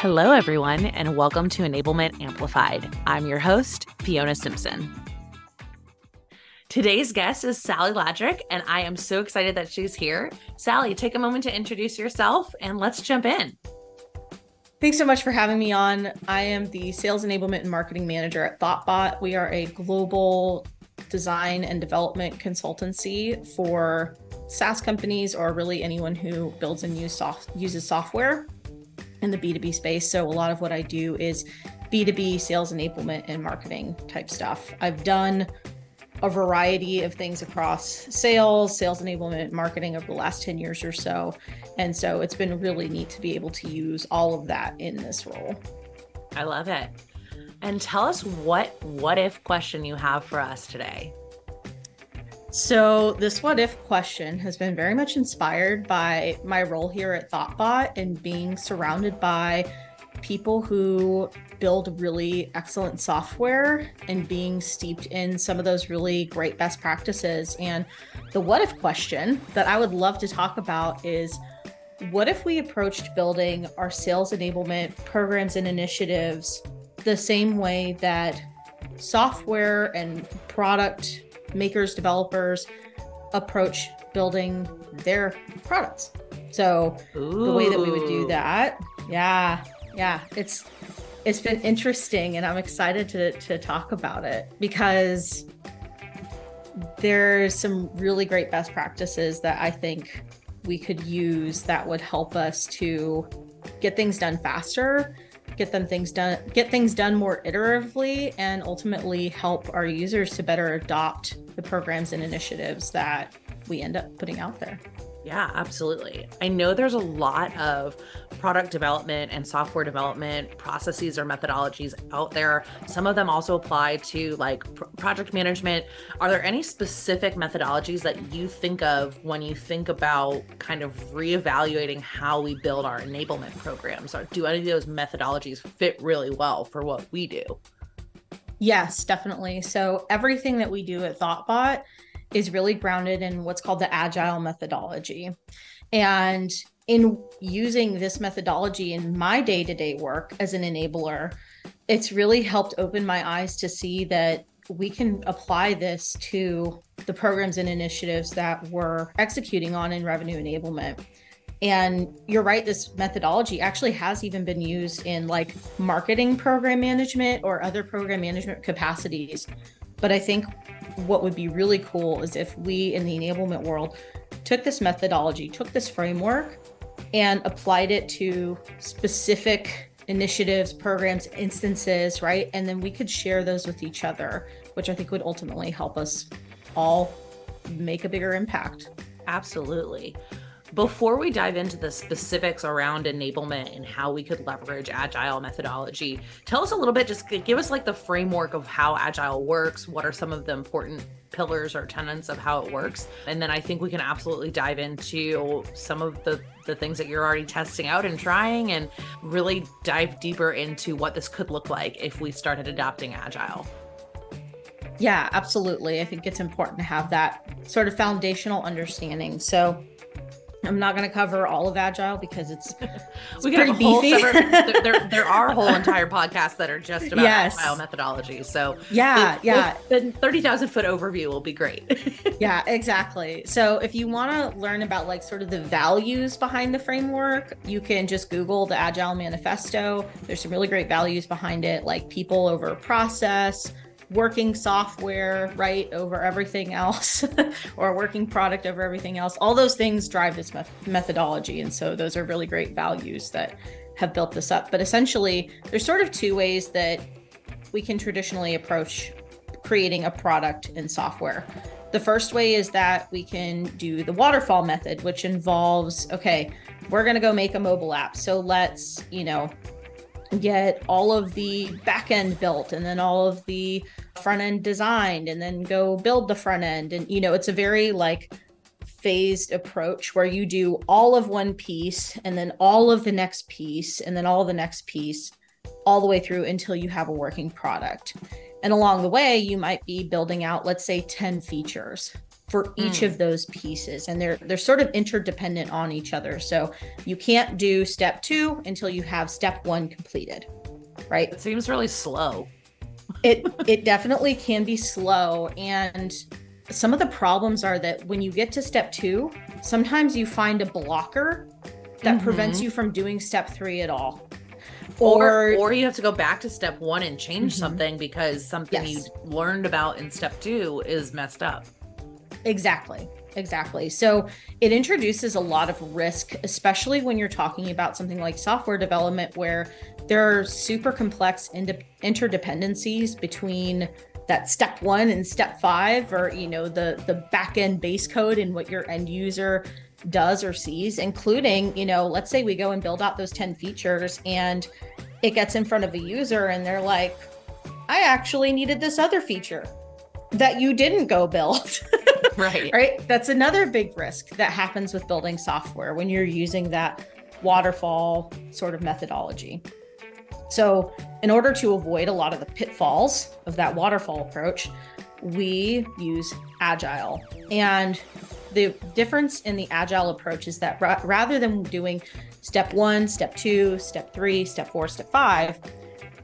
Hello, everyone, and welcome to Enablement Amplified. I'm your host, Fiona Simpson. Today's guest is Sally Ladrach, and I am so excited that she's here. Sally, take a moment to introduce yourself and let's jump in. Thanks so much for having me on. I am the Sales Enablement and Marketing Manager at Thoughtbot. We are a global design and development consultancy for SaaS companies or really anyone who builds and use soft, uses software in the B2B space. So a lot of what I do is B2B sales enablement and marketing type stuff. I've done a variety of things across sales, sales enablement, marketing over the last 10 years or so. And so it's been really neat to be able to use all of that in this role. I love it. And tell us what what if question you have for us today. So, this what if question has been very much inspired by my role here at Thoughtbot and being surrounded by people who build really excellent software and being steeped in some of those really great best practices. And the what if question that I would love to talk about is what if we approached building our sales enablement programs and initiatives the same way that software and product makers, developers approach building their products. So Ooh. the way that we would do that, yeah, yeah, it's it's been interesting and I'm excited to to talk about it because there's some really great best practices that I think we could use that would help us to get things done faster get them things done get things done more iteratively and ultimately help our users to better adopt the programs and initiatives that we end up putting out there yeah, absolutely. I know there's a lot of product development and software development processes or methodologies out there. Some of them also apply to like pr- project management. Are there any specific methodologies that you think of when you think about kind of reevaluating how we build our enablement programs? Or do any of those methodologies fit really well for what we do? Yes, definitely. So everything that we do at Thoughtbot is really grounded in what's called the agile methodology. And in using this methodology in my day to day work as an enabler, it's really helped open my eyes to see that we can apply this to the programs and initiatives that we're executing on in revenue enablement. And you're right, this methodology actually has even been used in like marketing program management or other program management capacities. But I think what would be really cool is if we in the enablement world took this methodology, took this framework, and applied it to specific initiatives, programs, instances, right? And then we could share those with each other, which I think would ultimately help us all make a bigger impact. Absolutely. Before we dive into the specifics around enablement and how we could leverage agile methodology, tell us a little bit, just give us like the framework of how agile works. What are some of the important pillars or tenets of how it works? And then I think we can absolutely dive into some of the, the things that you're already testing out and trying and really dive deeper into what this could look like if we started adopting agile. Yeah, absolutely. I think it's important to have that sort of foundational understanding. So, I'm not going to cover all of Agile because it's, it's we pretty beefy. Separate, there, there are whole entire podcasts that are just about yes. Agile methodology. So yeah, the, yeah, the thirty thousand foot overview will be great. yeah, exactly. So if you want to learn about like sort of the values behind the framework, you can just Google the Agile Manifesto. There's some really great values behind it, like people over process working software right over everything else or working product over everything else. All those things drive this methodology and so those are really great values that have built this up. But essentially there's sort of two ways that we can traditionally approach creating a product in software. The first way is that we can do the waterfall method which involves okay we're going to go make a mobile app. So let's you know get all of the back end built and then all of the front end designed and then go build the front end. And you know it's a very like phased approach where you do all of one piece and then all of the next piece and then all the next piece all the way through until you have a working product. And along the way you might be building out let's say 10 features for each mm. of those pieces and they're they're sort of interdependent on each other so you can't do step 2 until you have step 1 completed right it seems really slow it it definitely can be slow and some of the problems are that when you get to step 2 sometimes you find a blocker that mm-hmm. prevents you from doing step 3 at all or or you have to go back to step 1 and change mm-hmm. something because something yes. you learned about in step 2 is messed up Exactly. Exactly. So it introduces a lot of risk, especially when you're talking about something like software development, where there are super complex interdependencies between that step one and step five, or you know the the back end base code and what your end user does or sees, including you know, let's say we go and build out those ten features, and it gets in front of a user, and they're like, "I actually needed this other feature." That you didn't go build. right. Right. That's another big risk that happens with building software when you're using that waterfall sort of methodology. So, in order to avoid a lot of the pitfalls of that waterfall approach, we use agile. And the difference in the agile approach is that ra- rather than doing step one, step two, step three, step four, step five,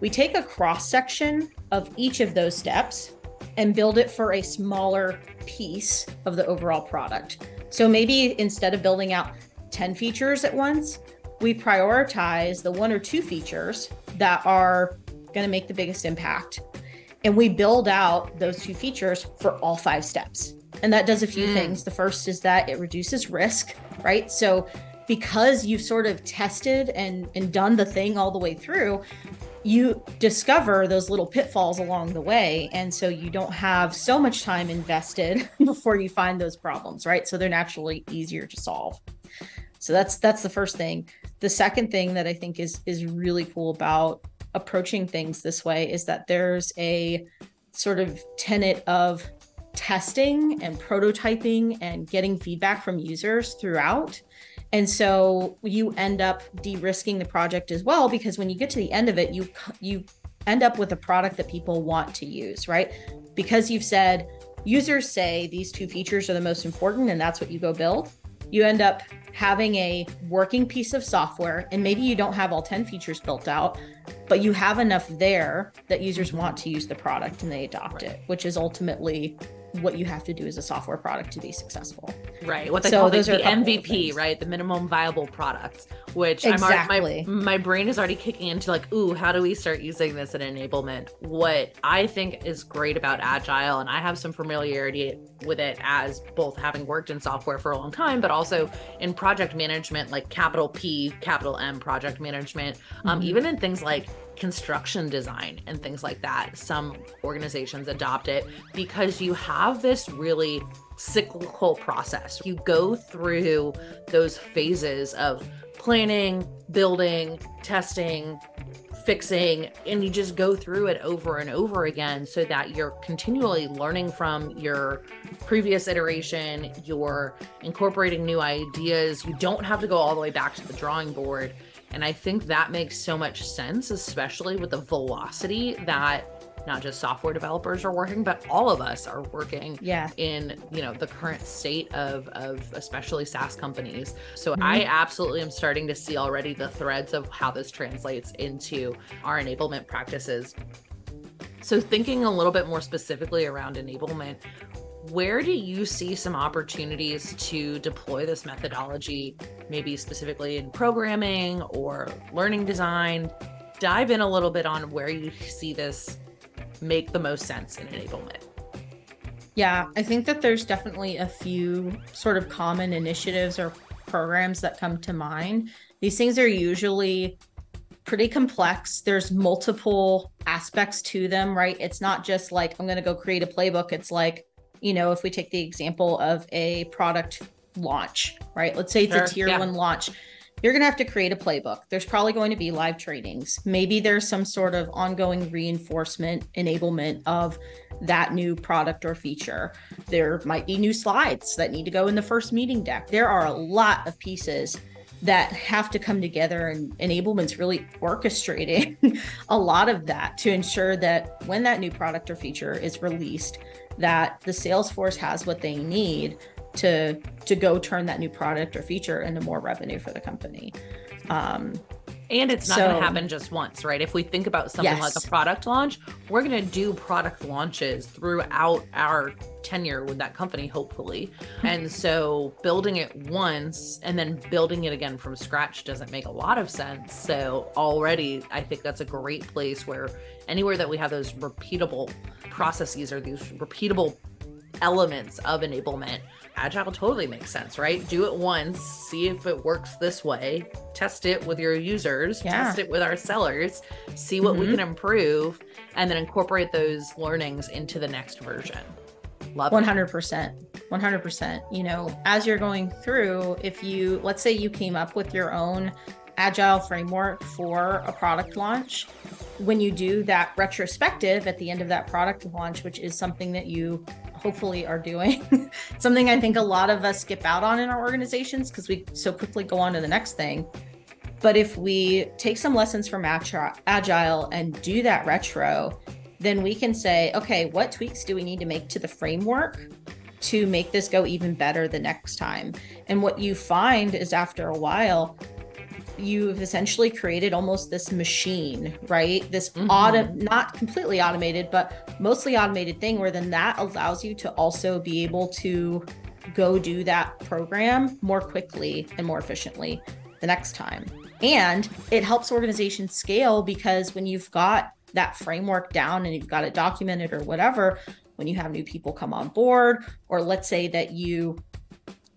we take a cross section of each of those steps and build it for a smaller piece of the overall product. So maybe instead of building out 10 features at once, we prioritize the one or two features that are going to make the biggest impact. And we build out those two features for all five steps. And that does a few mm. things. The first is that it reduces risk, right? So because you've sort of tested and, and done the thing all the way through, you discover those little pitfalls along the way and so you don't have so much time invested before you find those problems right? So they're naturally easier to solve. So that's that's the first thing. The second thing that i think is is really cool about approaching things this way is that there's a sort of tenet of testing and prototyping and getting feedback from users throughout and so you end up de-risking the project as well because when you get to the end of it you you end up with a product that people want to use right because you've said users say these two features are the most important and that's what you go build you end up having a working piece of software and maybe you don't have all 10 features built out but you have enough there that users want to use the product and they adopt right. it which is ultimately what you have to do as a software product to be successful. Right. What they so call the, the MVP, right? The minimum viable product, which exactly. I'm already, my, my brain is already kicking into like, ooh, how do we start using this in enablement? What I think is great about Agile, and I have some familiarity with it as both having worked in software for a long time, but also in project management, like capital P, capital M project management, um, mm-hmm. even in things like construction design and things like that. Some organizations adopt it because you have this really cyclical process. You go through those phases of planning, building, testing, fixing, and you just go through it over and over again so that you're continually learning from your previous iteration, you're incorporating new ideas. You don't have to go all the way back to the drawing board and I think that makes so much sense, especially with the velocity that not just software developers are working, but all of us are working yeah. in, you know, the current state of of especially SaaS companies. So mm-hmm. I absolutely am starting to see already the threads of how this translates into our enablement practices. So thinking a little bit more specifically around enablement, where do you see some opportunities to deploy this methodology, maybe specifically in programming or learning design? Dive in a little bit on where you see this make the most sense in enablement. Yeah, I think that there's definitely a few sort of common initiatives or programs that come to mind. These things are usually pretty complex. There's multiple aspects to them, right? It's not just like I'm going to go create a playbook. It's like you know, if we take the example of a product launch, right? Let's say it's sure, a tier yeah. one launch. You're going to have to create a playbook. There's probably going to be live trainings. Maybe there's some sort of ongoing reinforcement, enablement of that new product or feature. There might be new slides that need to go in the first meeting deck. There are a lot of pieces that have to come together and enablement's really orchestrating a lot of that to ensure that when that new product or feature is released that the sales force has what they need to to go turn that new product or feature into more revenue for the company. Um, and it's not so, going to happen just once, right? If we think about something yes. like a product launch, we're going to do product launches throughout our tenure with that company, hopefully. Hmm. and so building it once and then building it again from scratch doesn't make a lot of sense. So already, I think that's a great place where anywhere that we have those repeatable processes or these repeatable elements of enablement agile totally makes sense right? Do it once see if it works this way. Test it with your users yeah. test it with our sellers see what mm-hmm. we can improve and then incorporate those learnings into the next version. Love 100% 100% you know as you're going through if you let's say you came up with your own agile framework for a product launch when you do that retrospective at the end of that product launch which is something that you hopefully are doing. Something I think a lot of us skip out on in our organizations because we so quickly go on to the next thing. But if we take some lessons from Agile and do that retro, then we can say, okay, what tweaks do we need to make to the framework to make this go even better the next time? And what you find is after a while, you've essentially created almost this machine, right? This mm-hmm. auto not completely automated, but mostly automated thing where then that allows you to also be able to go do that program more quickly and more efficiently the next time. And it helps organizations scale because when you've got that framework down and you've got it documented or whatever, when you have new people come on board, or let's say that you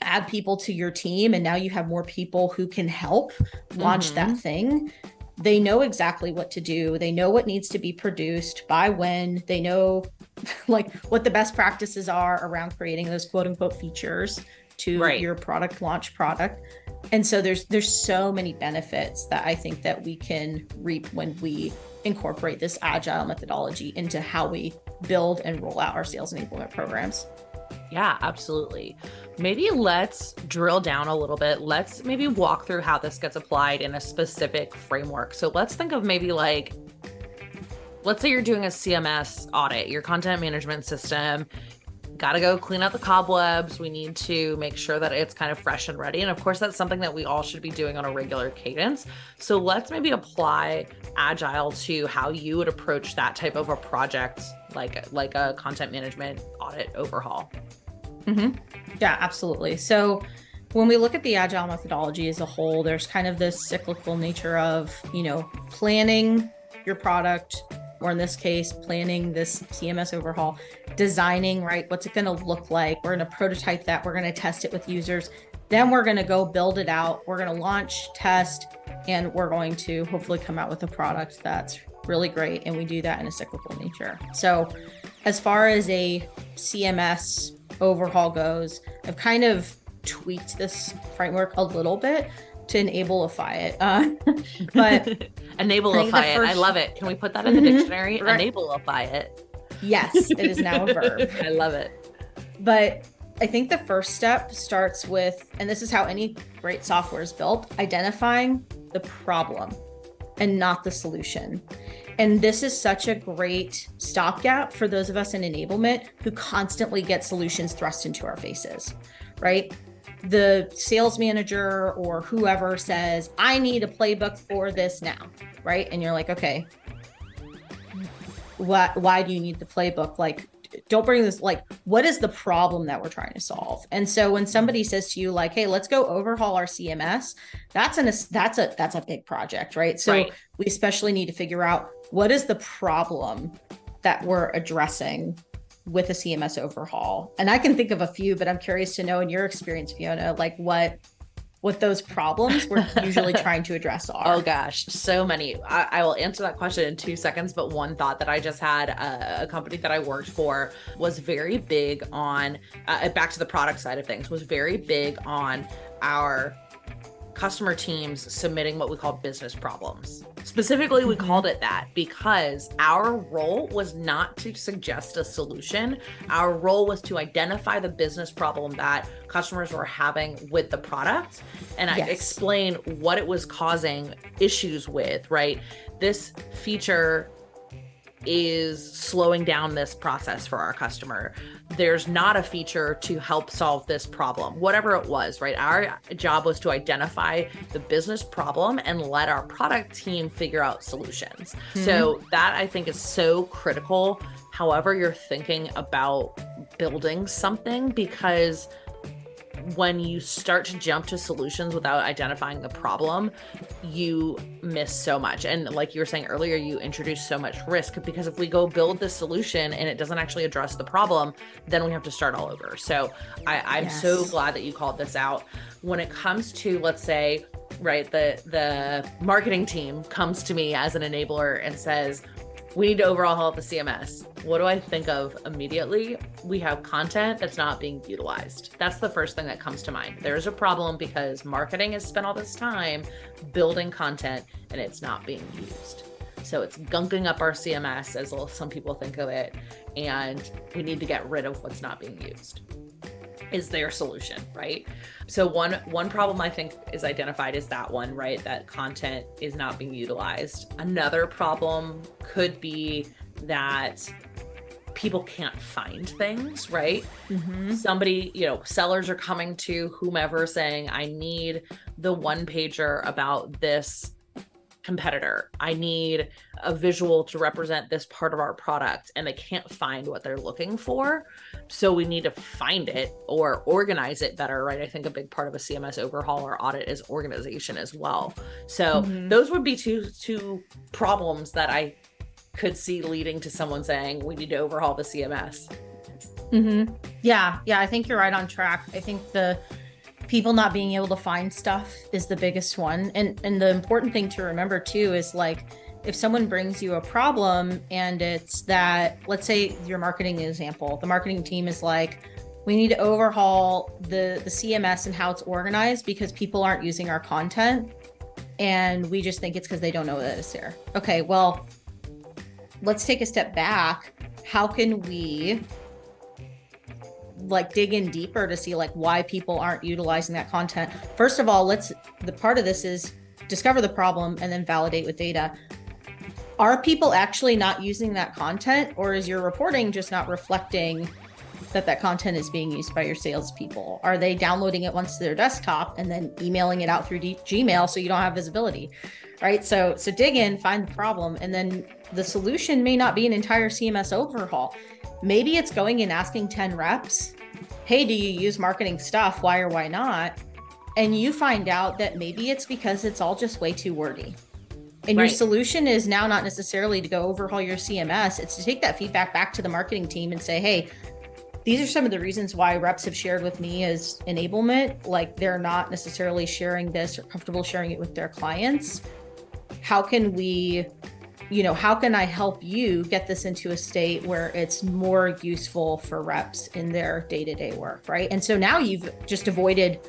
add people to your team and now you have more people who can help launch mm-hmm. that thing they know exactly what to do they know what needs to be produced by when they know like what the best practices are around creating those quote unquote features to right. your product launch product and so there's there's so many benefits that i think that we can reap when we incorporate this agile methodology into how we build and roll out our sales enablement programs yeah, absolutely. Maybe let's drill down a little bit. Let's maybe walk through how this gets applied in a specific framework. So let's think of maybe like, let's say you're doing a CMS audit, your content management system. Got to go clean out the cobwebs. We need to make sure that it's kind of fresh and ready. And of course, that's something that we all should be doing on a regular cadence. So let's maybe apply agile to how you would approach that type of a project, like like a content management audit overhaul. Mm-hmm. Yeah, absolutely. So when we look at the agile methodology as a whole, there's kind of this cyclical nature of, you know, planning your product, or in this case, planning this CMS overhaul, designing, right? What's it going to look like? We're going to prototype that. We're going to test it with users. Then we're going to go build it out. We're going to launch, test, and we're going to hopefully come out with a product that's really great. And we do that in a cyclical nature. So, as far as a CMS overhaul goes, I've kind of tweaked this framework a little bit to enableify it. Uh, but enableify it. First... I love it. Can we put that in the mm-hmm. dictionary? right. Enableify it. Yes, it is now a verb. I love it. But I think the first step starts with, and this is how any great software is built, identifying the problem and not the solution. And this is such a great stopgap for those of us in enablement who constantly get solutions thrust into our faces, right? The sales manager or whoever says, I need a playbook for this now, right? And you're like, okay, what, why do you need the playbook? Like, don't bring this like what is the problem that we're trying to solve and so when somebody says to you like hey let's go overhaul our cms that's an that's a that's a big project right so right. we especially need to figure out what is the problem that we're addressing with a cms overhaul and i can think of a few but i'm curious to know in your experience fiona like what what those problems we're usually trying to address are. Oh gosh, so many. I, I, will answer that question in two seconds, but one thought that I just had uh, a company that I worked for was very big on, uh, back to the product side of things, was very big on our customer teams submitting what we call business problems. Specifically, we called it that because our role was not to suggest a solution. Our role was to identify the business problem that customers were having with the product and yes. I explain what it was causing issues with, right? This feature is slowing down this process for our customer. There's not a feature to help solve this problem, whatever it was, right? Our job was to identify the business problem and let our product team figure out solutions. Mm-hmm. So that I think is so critical. However, you're thinking about building something because when you start to jump to solutions without identifying the problem, you miss so much. And like you were saying earlier, you introduce so much risk because if we go build the solution and it doesn't actually address the problem, then we have to start all over. So I, am yes. so glad that you called this out. When it comes to, let's say, right, the the marketing team comes to me as an enabler and says, we need to overhaul the CMS. What do I think of immediately? We have content that's not being utilized. That's the first thing that comes to mind. There's a problem because marketing has spent all this time building content and it's not being used. So it's gunking up our CMS, as some people think of it, and we need to get rid of what's not being used is their solution right? So one one problem i think is identified is that one right? That content is not being utilized. Another problem could be that people can't find things right? Mm-hmm. somebody you know sellers are coming to whomever saying i need the one pager about this competitor. I need a visual to represent this part of our product and they can't find what they're looking for. So we need to find it or organize it better, right? I think a big part of a CMS overhaul or audit is organization as well. So mm-hmm. those would be two two problems that I could see leading to someone saying we need to overhaul the CMS. Mm-hmm. Yeah, yeah, I think you're right on track. I think the people not being able to find stuff is the biggest one. And and the important thing to remember too is like if someone brings you a problem and it's that let's say your marketing example the marketing team is like we need to overhaul the the cms and how it's organized because people aren't using our content. And we just think it's because they don't know that it's there. Okay well let's take a step back. How can we like dig in deeper to see like why people aren't utilizing that content. First of all, let's the part of this is discover the problem and then validate with data. Are people actually not using that content or is your reporting just not reflecting that that content is being used by your salespeople? Are they downloading it once to their desktop and then emailing it out through D- Gmail so you don't have visibility? Right. So so dig in, find the problem, and then the solution may not be an entire CMS overhaul. Maybe it's going and asking 10 reps hey, do you use marketing stuff? Why or why not? And you find out that maybe it's because it's all just way too wordy. And right. your solution is now not necessarily to go overhaul your CMS, it's to take that feedback back to the marketing team and say, hey, these are some of the reasons why reps have shared with me as enablement. Like they're not necessarily sharing this or comfortable sharing it with their clients. How can we you know, how can I help you get this into a state where it's more useful for reps in their day to day work, right? And so now you've just avoided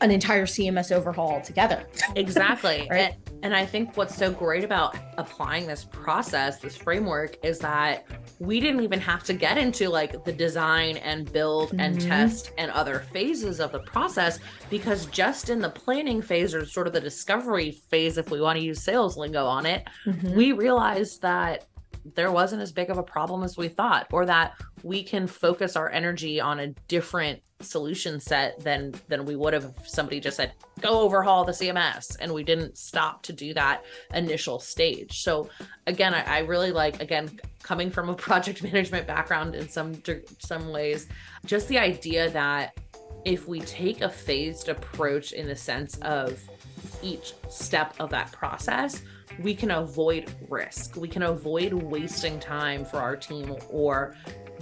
an entire CMS overhaul altogether. Exactly. right? And, I think what's so great about applying this process, this framework, is that we didn't even have to get into like the design and build mm-hmm. and test and other phases of the process because just in the planning phase or sort of the discovery phase, if we want to use sales lingo on it, mm-hmm. we realized that there wasn't as big of a problem as we thought, or that we can focus our energy on a different solution set than than we would have if somebody just said go overhaul the cms and we didn't stop to do that initial stage so again i, I really like again coming from a project management background in some some ways just the idea that if we take a phased approach in the sense of each step of that process we can avoid risk. We can avoid wasting time for our team or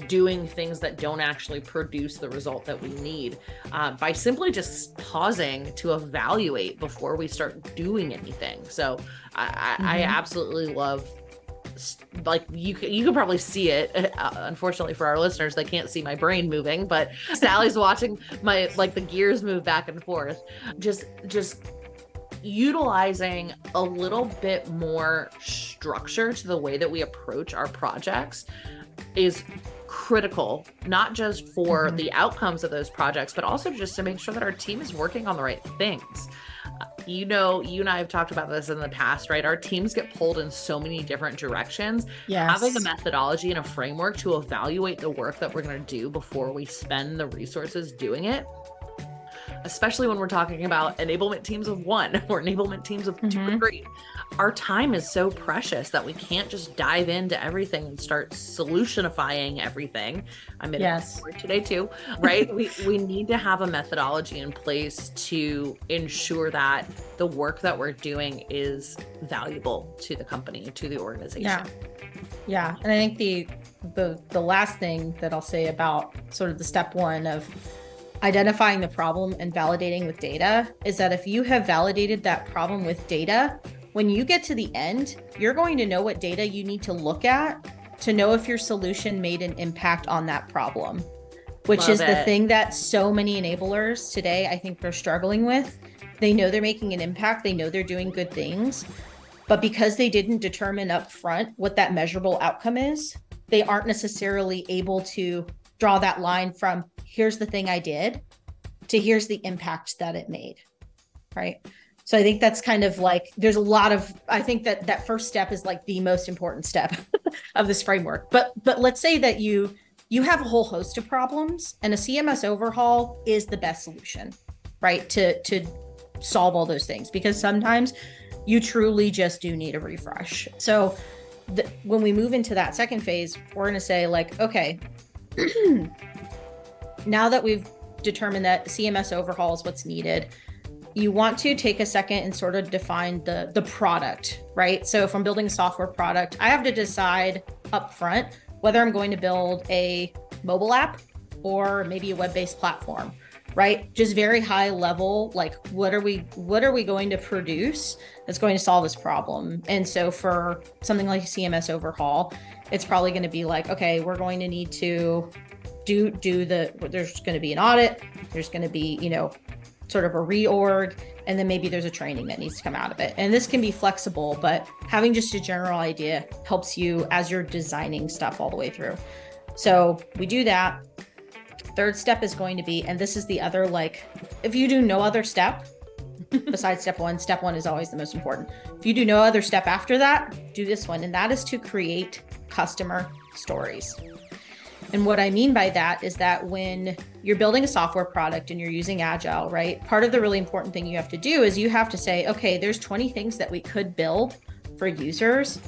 doing things that don't actually produce the result that we need uh, by simply just pausing to evaluate before we start doing anything. So I, mm-hmm. I absolutely love like you you can probably see it uh, unfortunately for our listeners they can't see my brain moving but sally's watching my like the gears move back and forth just just utilizing a little bit more structure to the way that we approach our projects is critical, not just for mm-hmm. the outcomes of those projects, but also just to make sure that our team is working on the right things. Uh, you know, you and I have talked about this in the past, right? Our teams get pulled in so many different directions. Yes. Having a methodology and a framework to evaluate the work that we're going to do before we spend the resources doing it especially when we're talking about enablement teams of one or enablement teams of mm-hmm. two or mm-hmm. three. Our time is so precious that we can't just dive into everything and start solutionifying everything. I'm in yes. today too, right? we we need to have a methodology in place to ensure that the work that we're doing is valuable to the company, to the organization. Yeah. Yeah. And I think the the the last thing that I'll say about sort of the step one of identifying the problem and validating with data is that if you have validated that problem with data, when you get to the end, you're going to know what data you need to look at to know if your solution made an impact on that problem, which Love is it. the thing that so many enablers today, I think, they're struggling with. They know they're making an impact, they know they're doing good things, but because they didn't determine up front what that measurable outcome is, they aren't necessarily able to draw that line from here's the thing I did to here's the impact that it made. Right. So I think that's kind of like there's a lot of I think that that first step is like the most important step of this framework. But but let's say that you you have a whole host of problems and a CMS overhaul is the best solution, right? To to solve all those things because sometimes you truly just do need a refresh. So the, when we move into that second phase, we're going to say like okay, now that we've determined that CMS overhaul is what's needed, you want to take a second and sort of define the the product, right? So if I'm building a software product, I have to decide upfront whether I'm going to build a mobile app or maybe a web-based platform, right? Just very high level, like what are we what are we going to produce that's going to solve this problem? And so for something like a CMS overhaul, it's probably going to be like, okay, we're going to need to do do the there's going to be an audit there's going to be you know sort of a reorg and then maybe there's a training that needs to come out of it. And this can be flexible but having just a general idea helps you as you're designing stuff all the way through. So we do that. Third step is going to be and this is the other like if you do no other step besides step one step one is always the most important. If you do no other step after that do this one. And that is to create customer stories and what I mean by that is that when you're building a software product and you're using Agile, right? Part of the really important thing you have to do is you have to say, okay, there's 20 things that we could build for users.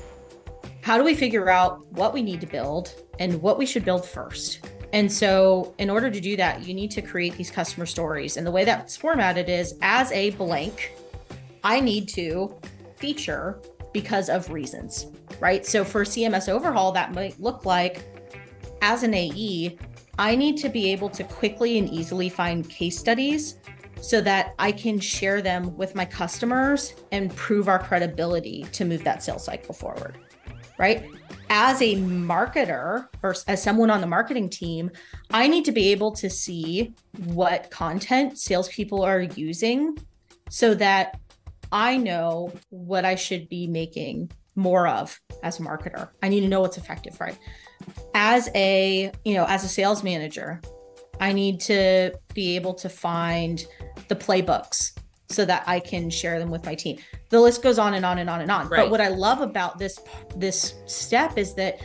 How do we figure out what we need to build and what we should build first? And so, in order to do that, you need to create these customer stories. And the way that's formatted is as a blank, I need to feature because of reasons, right? So, for CMS overhaul, that might look like as an AE, I need to be able to quickly and easily find case studies so that I can share them with my customers and prove our credibility to move that sales cycle forward. Right. As a marketer or as someone on the marketing team, I need to be able to see what content salespeople are using so that I know what I should be making more of as a marketer. I need to know what's effective, right? As a you know as a sales manager i need to be able to find the playbooks so that i can share them with my team. The list goes on and on and on and on. Right. but what i love about this this step is that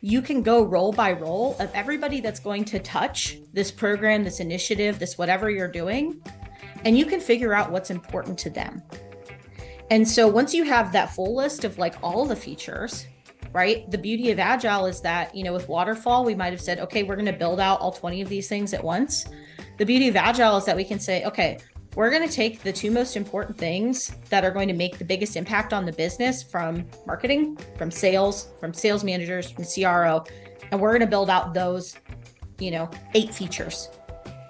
you can go role by role of everybody that's going to touch this program this initiative this whatever you're doing and you can figure out what's important to them. And so once you have that full list of like all the features right? The beauty of Agile is that, you know, with Waterfall, we might have said, okay, we're going to build out all 20 of these things at once. The beauty of Agile is that we can say, okay, we're going to take the two most important things that are going to make the biggest impact on the business from marketing, from sales, from sales managers, from CRO, and we're going to build out those, you know, eight features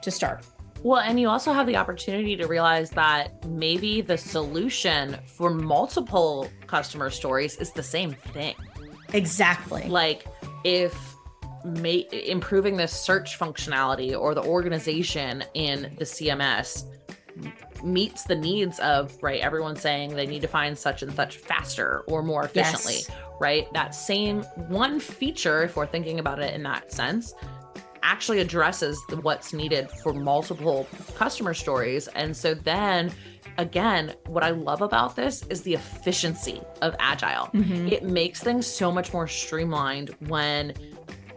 to start. Well, and you also have the opportunity to realize that maybe the solution for multiple customer stories is the same thing. Exactly. Like if ma- improving the search functionality or the organization in the CMS meets the needs of right everyone saying they need to find such and such faster or more efficiently yes. right? That same one feature, if we're thinking about it in that sense, actually addresses what's needed for multiple customer stories. And so then again, what I love about this is the efficiency of agile. Mm-hmm. It makes things so much more streamlined when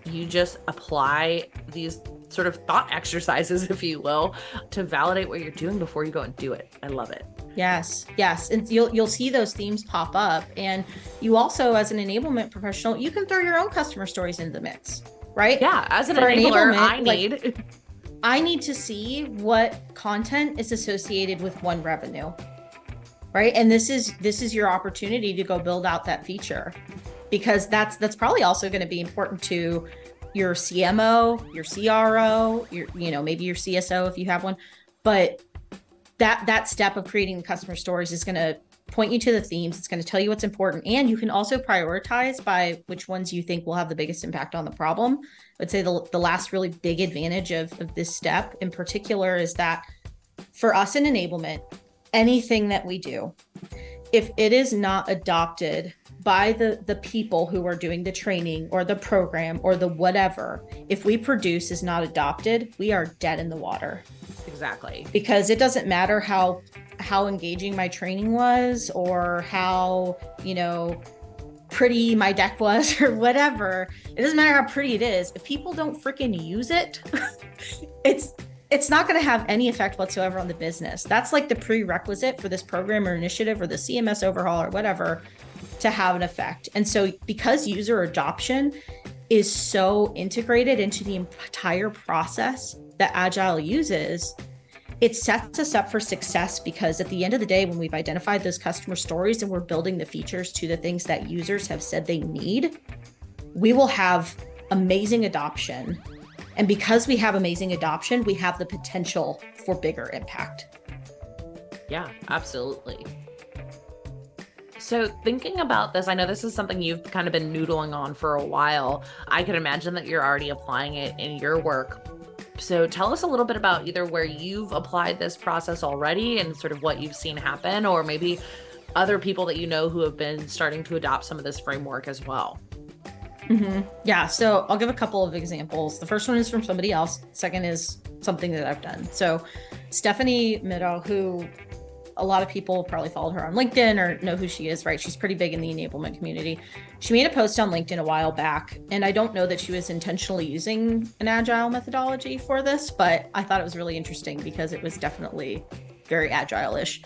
you just apply these sort of thought exercises, if you will, to validate what you're doing before you go and do it. I love it. Yes, yes, and you'll you'll see those themes pop up, and you also, as an enablement professional, you can throw your own customer stories into the mix, right? Yeah, as an For enabler, enablement, I need. Like, I need to see what content is associated with one revenue. Right? And this is this is your opportunity to go build out that feature because that's that's probably also going to be important to your CMO, your CRO, your you know, maybe your CSO if you have one. But that that step of creating the customer stories is going to point you to the themes it's going to tell you what's important and you can also prioritize by which ones you think will have the biggest impact on the problem. I'd say the, the last really big advantage of, of this step in particular is that for us in enablement anything that we do if it is not adopted by the the people who are doing the training or the program or the whatever if we produce is not adopted we are dead in the water. Exactly. Because it doesn't matter how how engaging my training was or how you know pretty my deck was or whatever. It doesn't matter how pretty it is. If people don't freaking use it it's it's not going to have any effect whatsoever on the business. That's like the prerequisite for this program or initiative or the cms overhaul or whatever to have an effect. And so because user adoption is so integrated into the entire process that agile uses it sets us up for success because at the end of the day, when we've identified those customer stories and we're building the features to the things that users have said they need, we will have amazing adoption. And because we have amazing adoption, we have the potential for bigger impact. Yeah, absolutely. So, thinking about this, I know this is something you've kind of been noodling on for a while. I can imagine that you're already applying it in your work. So tell us a little bit about either where you've applied this process already and sort of what you've seen happen, or maybe other people that you know who have been starting to adopt some of this framework as well. Mm-hmm. Yeah. So I'll give a couple of examples. The first one is from somebody else. Second is something that I've done. So Stephanie Meadow, who a lot of people probably followed her on LinkedIn or know who she is, right? She's pretty big in the enablement community. She made a post on LinkedIn a while back, and I don't know that she was intentionally using an agile methodology for this, but I thought it was really interesting because it was definitely very agile ish.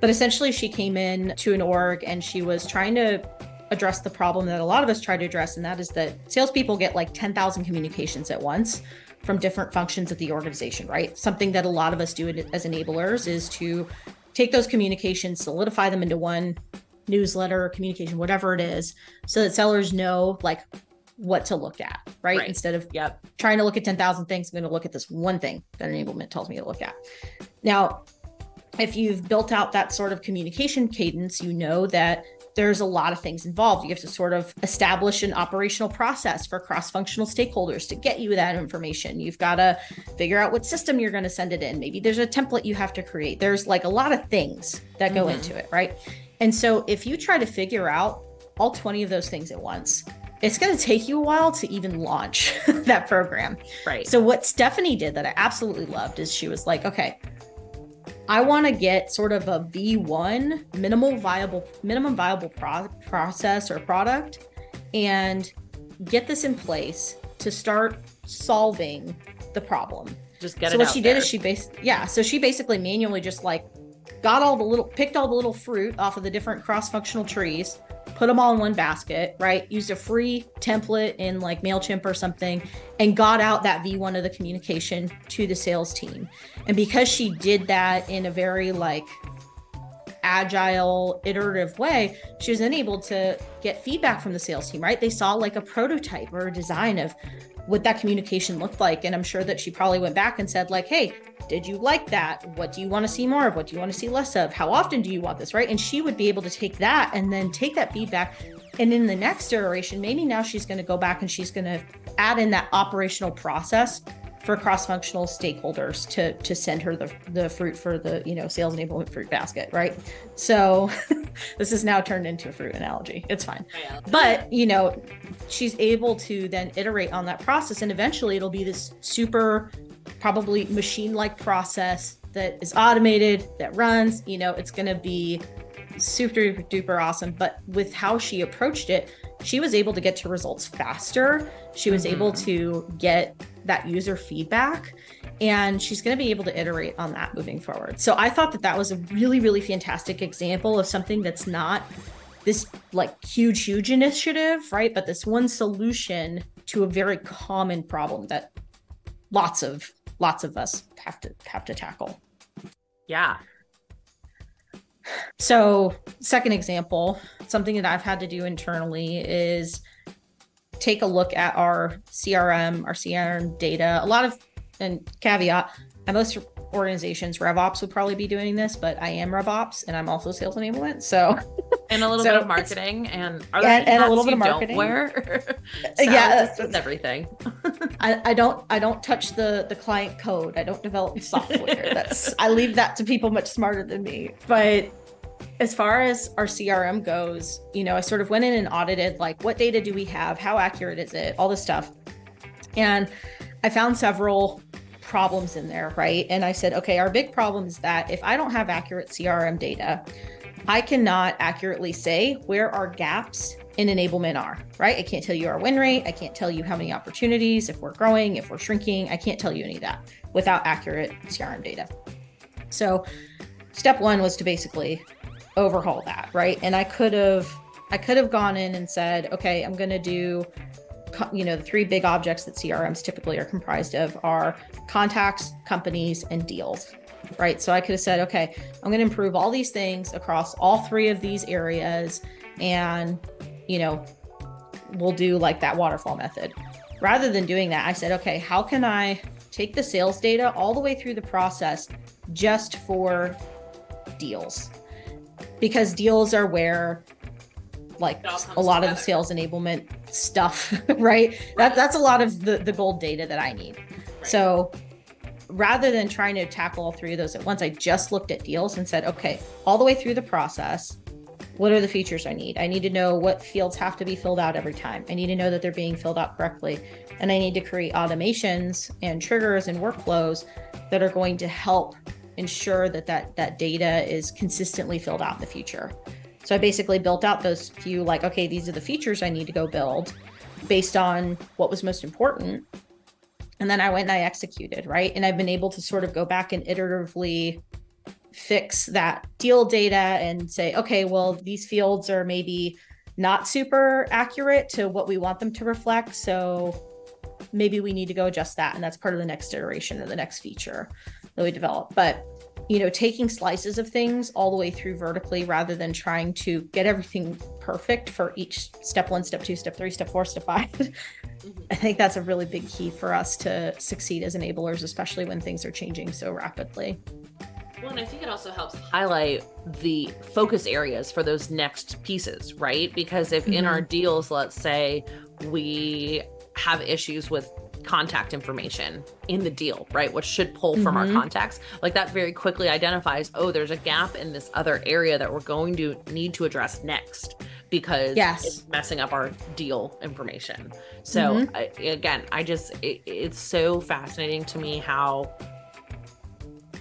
But essentially, she came in to an org and she was trying to address the problem that a lot of us try to address, and that is that salespeople get like 10,000 communications at once from different functions of the organization, right? Something that a lot of us do as enablers is to take those communications, solidify them into one newsletter, or communication, whatever it is, so that sellers know like what to look at, right? right. Instead of yep. trying to look at 10,000 things, I'm going to look at this one thing that enablement tells me to look at. Now, if you've built out that sort of communication cadence, you know that there's a lot of things involved. You have to sort of establish an operational process for cross functional stakeholders to get you that information. You've got to figure out what system you're going to send it in. Maybe there's a template you have to create. There's like a lot of things that go mm-hmm. into it, right? And so if you try to figure out all 20 of those things at once, it's going to take you a while to even launch that program. Right. So what Stephanie did that I absolutely loved is she was like, okay, I want to get sort of a V1 minimal viable minimum viable pro- process or product and get this in place to start solving the problem. Just get so it. So what she there. did is she bas- yeah, so she basically manually just like got all the little picked all the little fruit off of the different cross-functional trees put them all in one basket, right? Used a free template in like MailChimp or something and got out that V1 of the communication to the sales team. And because she did that in a very like agile, iterative way, she was then able to get feedback from the sales team, right? They saw like a prototype or a design of what that communication looked like. And I'm sure that she probably went back and said, like, hey, did you like that? What do you want to see more of? What do you want to see less of? How often do you want this? Right. And she would be able to take that and then take that feedback. And in the next iteration, maybe now she's going to go back and she's going to add in that operational process for cross-functional stakeholders to to send her the, the fruit for the you know sales enablement fruit basket right? So this is now turned into a fruit analogy. It's fine. Oh, but you know she's able to then iterate on that process and eventually it'll be this super probably machine like process that is automated that runs. You know it's going to be super duper awesome. But with how she approached it she was able to get to results faster she was mm-hmm. able to get that user feedback and she's going to be able to iterate on that moving forward. So I thought that that was a really really fantastic example of something that's not this like huge huge initiative, right? But this one solution to a very common problem that lots of lots of us have to have to tackle. Yeah. So, second example, something that I've had to do internally is take a look at our CRM, our CRM data, a lot of, and caveat, most organizations, RevOps would probably be doing this, but I am RevOps and I'm also sales enablement. So, and a little so bit of marketing and, are and, and a little bit of marketing. Where, yeah, that's everything. I, I don't, I don't touch the the client code. I don't develop software. That's I leave that to people much smarter than me. But as far as our CRM goes, you know, I sort of went in and audited like what data do we have? How accurate is it? All this stuff. And I found several problems in there, right? And I said, okay, our big problem is that if I don't have accurate CRM data, I cannot accurately say where our gaps in enablement are, right? I can't tell you our win rate. I can't tell you how many opportunities, if we're growing, if we're shrinking. I can't tell you any of that without accurate CRM data. So, step one was to basically overhaul that, right? And I could have I could have gone in and said, okay, I'm going to do you know, the three big objects that CRMs typically are comprised of are contacts, companies, and deals. Right. So I could have said, okay, I'm going to improve all these things across all three of these areas. And, you know, we'll do like that waterfall method. Rather than doing that, I said, okay, how can I take the sales data all the way through the process just for deals? Because deals are where like a lot together. of the sales enablement stuff, right? right? That that's a lot of the the gold data that I need. Right. So rather than trying to tackle all three of those at once, I just looked at deals and said, okay, all the way through the process, what are the features I need? I need to know what fields have to be filled out every time. I need to know that they're being filled out correctly. And I need to create automations and triggers and workflows that are going to help ensure that that that data is consistently filled out in the future. So I basically built out those few like okay, these are the features I need to go build based on what was most important. And then I went and I executed, right? And I've been able to sort of go back and iteratively fix that deal data and say, okay, well, these fields are maybe not super accurate to what we want them to reflect. So maybe we need to go adjust that. And that's part of the next iteration or the next feature that we develop. But you know, taking slices of things all the way through vertically rather than trying to get everything perfect for each step one, step two, step three, step four, step 5 mm-hmm. I think that's a really big key for us to succeed as enablers, especially when things are changing so rapidly. Well, and I think it also helps highlight the focus areas for those next pieces, right? Because if mm-hmm. in our mm-hmm. deals, let's say we have issues with contact information in the deal, right? Which should pull from mm-hmm. our contacts. Like that very quickly identifies, oh, there's a gap in this other area that we're going to need to address next because yes. it's messing up our deal information. So mm-hmm. I, again, I just it, it's so fascinating to me how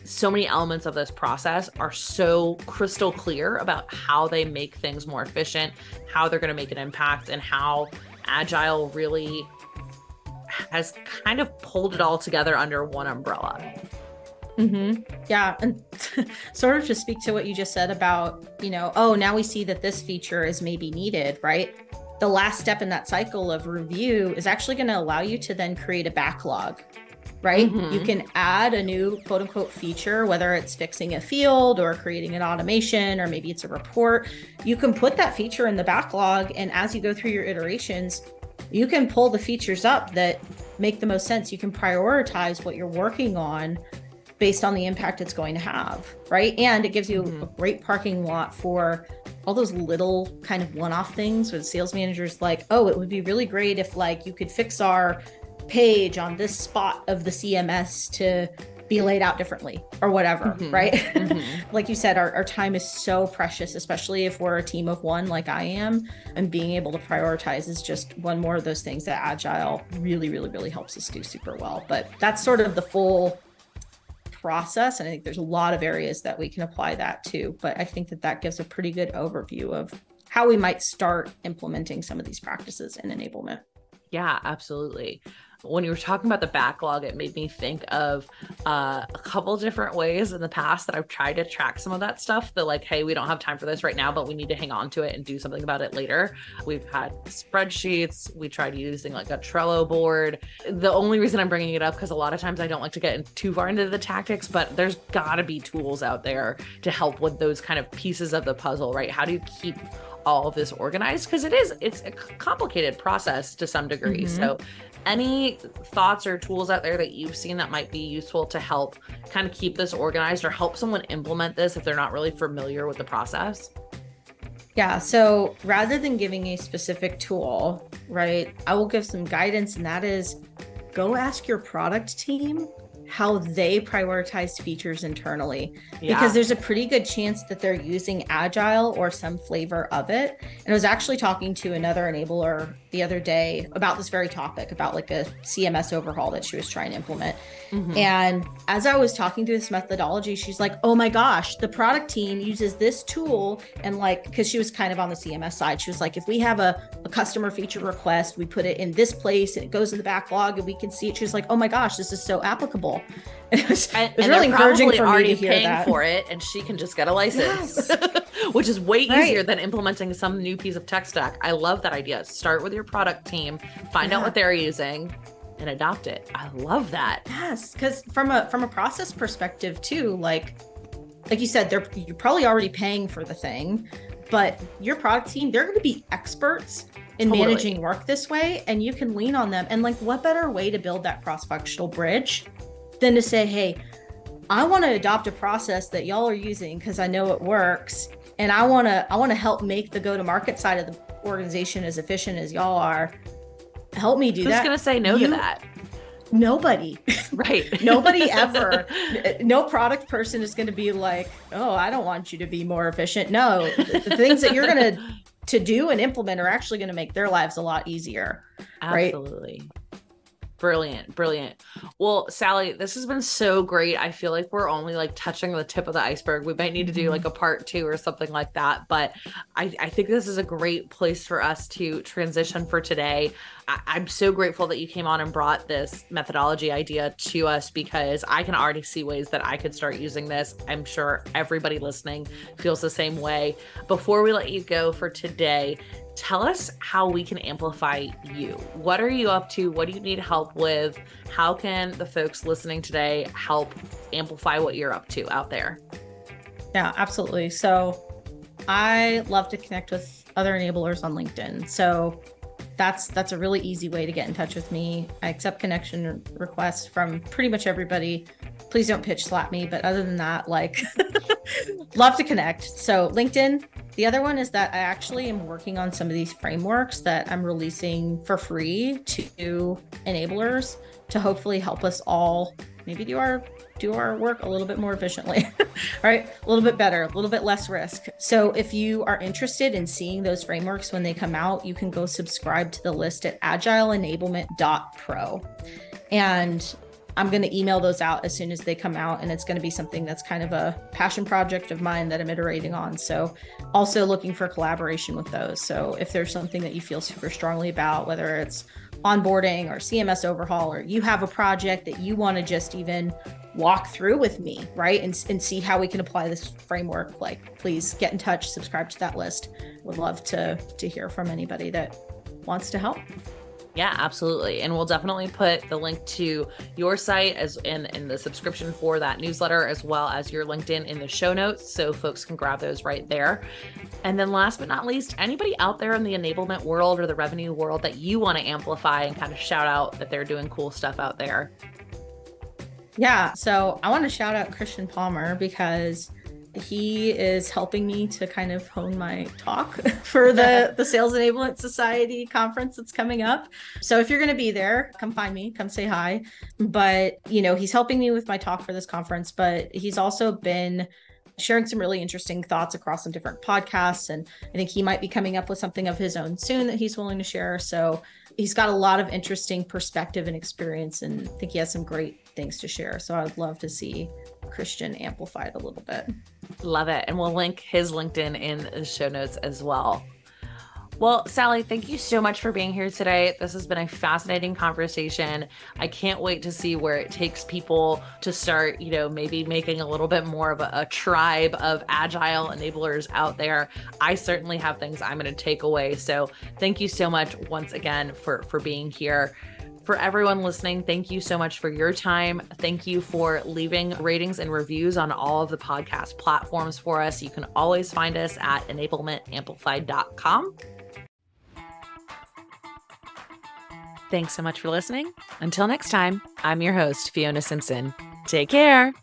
so many elements of this process are so crystal clear about how they make things more efficient, how they're going to make an impact, and how agile really has kind of pulled it all together under one umbrella. Mm-hmm. Yeah. And sort of to speak to what you just said about, you know, oh, now we see that this feature is maybe needed, right? The last step in that cycle of review is actually going to allow you to then create a backlog, right? Mm-hmm. You can add a new quote unquote feature, whether it's fixing a field or creating an automation or maybe it's a report. You can put that feature in the backlog. And as you go through your iterations, you can pull the features up that make the most sense. You can prioritize what you're working on based on the impact it's going to have, right? And it gives you mm-hmm. a great parking lot for all those little kind of one-off things with sales managers like, oh, it would be really great if like you could fix our page on this spot of the CMS to be laid out differently or whatever, mm-hmm. right? Mm-hmm. like you said, our, our time is so precious, especially if we're a team of one like I am. And being able to prioritize is just one more of those things that Agile really, really, really helps us do super well. But that's sort of the full process. And I think there's a lot of areas that we can apply that to. But I think that that gives a pretty good overview of how we might start implementing some of these practices in enablement. Yeah, absolutely when you were talking about the backlog, it made me think of uh, a couple different ways in the past that I've tried to track some of that stuff. That like, hey, we don't have time for this right now, but we need to hang on to it and do something about it later. We've had spreadsheets. We tried using like a Trello board. The only reason I'm bringing it up because a lot of times I don't like to get in, too far into the tactics, but there's got to be tools out there to help with those kind of pieces of the puzzle, right? How do you keep all of this organized because it is it's a complicated process to some degree mm-hmm. so any thoughts or tools out there that you've seen that might be useful to help kind of keep this organized or help someone implement this if they're not really familiar with the process? Yeah. So rather than giving a specific tool, right, I will give some guidance, and that is go ask your product team how they prioritize features internally yeah. because there's a pretty good chance that they're using agile or some flavor of it and i was actually talking to another enabler the other day about this very topic about like a cms overhaul that she was trying to implement. Mm-hmm. and as i was talking through this methodology she's like oh my gosh the product team uses this tool and like because she was kind of on the cms side. She was like if we have a, a customer feature request we put it in this place and it goes in the backlog and we can see it. She was like oh my gosh this is so applicable It was, and, it was really encouraging for me to hear paying that. for it, and she can just get a license, yes. which is way right. easier than implementing some new piece of tech stack. I love that idea. Start with your product team, find yeah. out what they're using, and adopt it. I love that. Yes, because from a from a process perspective too, like like you said, they're you're probably already paying for the thing, but your product team they're going to be experts in totally. managing work this way, and you can lean on them. And like, what better way to build that cross functional bridge than to say, hey, I want to adopt a process that y'all are using because I know it works. And I want to I want to help make the go to market side of the organization as efficient as y'all are. Help me do Who's that. Who's going to say no you, to that? Nobody. Right. Nobody ever. No product person is going to be like, "Oh, I don't want you to be more efficient." No, the, the things that you're going to to do and implement are actually going to make their lives a lot easier. Absolutely. Right? Brilliant, brilliant. Well, Sally, this has been so great. I feel like we're only like touching the tip of the iceberg. We might need to do like mm-hmm. a part two or something like that. But I, I think this is a great place for us to transition for today. I, I'm so grateful that you came on and brought this methodology idea to us because I can already see ways that I could start using this. I'm sure everybody listening feels the same way. Before we let you go for today, tell us how we can amplify you. What are you up to? What do you need help with? How can the folks listening today help amplify what you're up to out there? Yeah, absolutely. So I love to connect with other enablers on LinkedIn. So that's that's a really easy way to get in touch with me. I accept connection requests from pretty much everybody. Please don't pitch slap me, but other than that, like love to connect. So LinkedIn, the other one is that I actually am working on some of these frameworks that I'm releasing for free to enablers to hopefully help us all maybe do our do our work a little bit more efficiently right a little bit better a little bit less risk so if you are interested in seeing those frameworks when they come out you can go subscribe to the list at agileenablement.pro and I'm going to email those out as soon as they come out. And it's going to be something that's kind of a passion project of mine that I'm iterating on. So, also looking for collaboration with those. So, if there's something that you feel super strongly about, whether it's onboarding or CMS overhaul, or you have a project that you want to just even walk through with me, right? And, and see how we can apply this framework, like please get in touch, subscribe to that list. Would love to to hear from anybody that wants to help. Yeah, absolutely. And we'll definitely put the link to your site as in, in the subscription for that newsletter, as well as your LinkedIn in the show notes. So folks can grab those right there. And then last but not least, anybody out there in the enablement world or the revenue world that you want to amplify and kind of shout out that they're doing cool stuff out there. Yeah. So I want to shout out Christian Palmer because he is helping me to kind of hone my talk for the the Sales Enablement Society conference that's coming up. So if you're going to be there, come find me, come say hi. But, you know, he's helping me with my talk for this conference, but he's also been sharing some really interesting thoughts across some different podcasts and I think he might be coming up with something of his own soon that he's willing to share. So he's got a lot of interesting perspective and experience and I think he has some great things to share. So I'd love to see Christian amplified a little bit. Love it. And we'll link his LinkedIn in the show notes as well. Well, Sally, thank you so much for being here today. This has been a fascinating conversation. I can't wait to see where it takes people to start, you know, maybe making a little bit more of a, a tribe of agile enablers out there. I certainly have things I'm going to take away. So, thank you so much once again for for being here for everyone listening, thank you so much for your time. Thank you for leaving ratings and reviews on all of the podcast platforms for us. You can always find us at enablementamplified.com. Thanks so much for listening. Until next time, I'm your host, Fiona Simpson. Take care.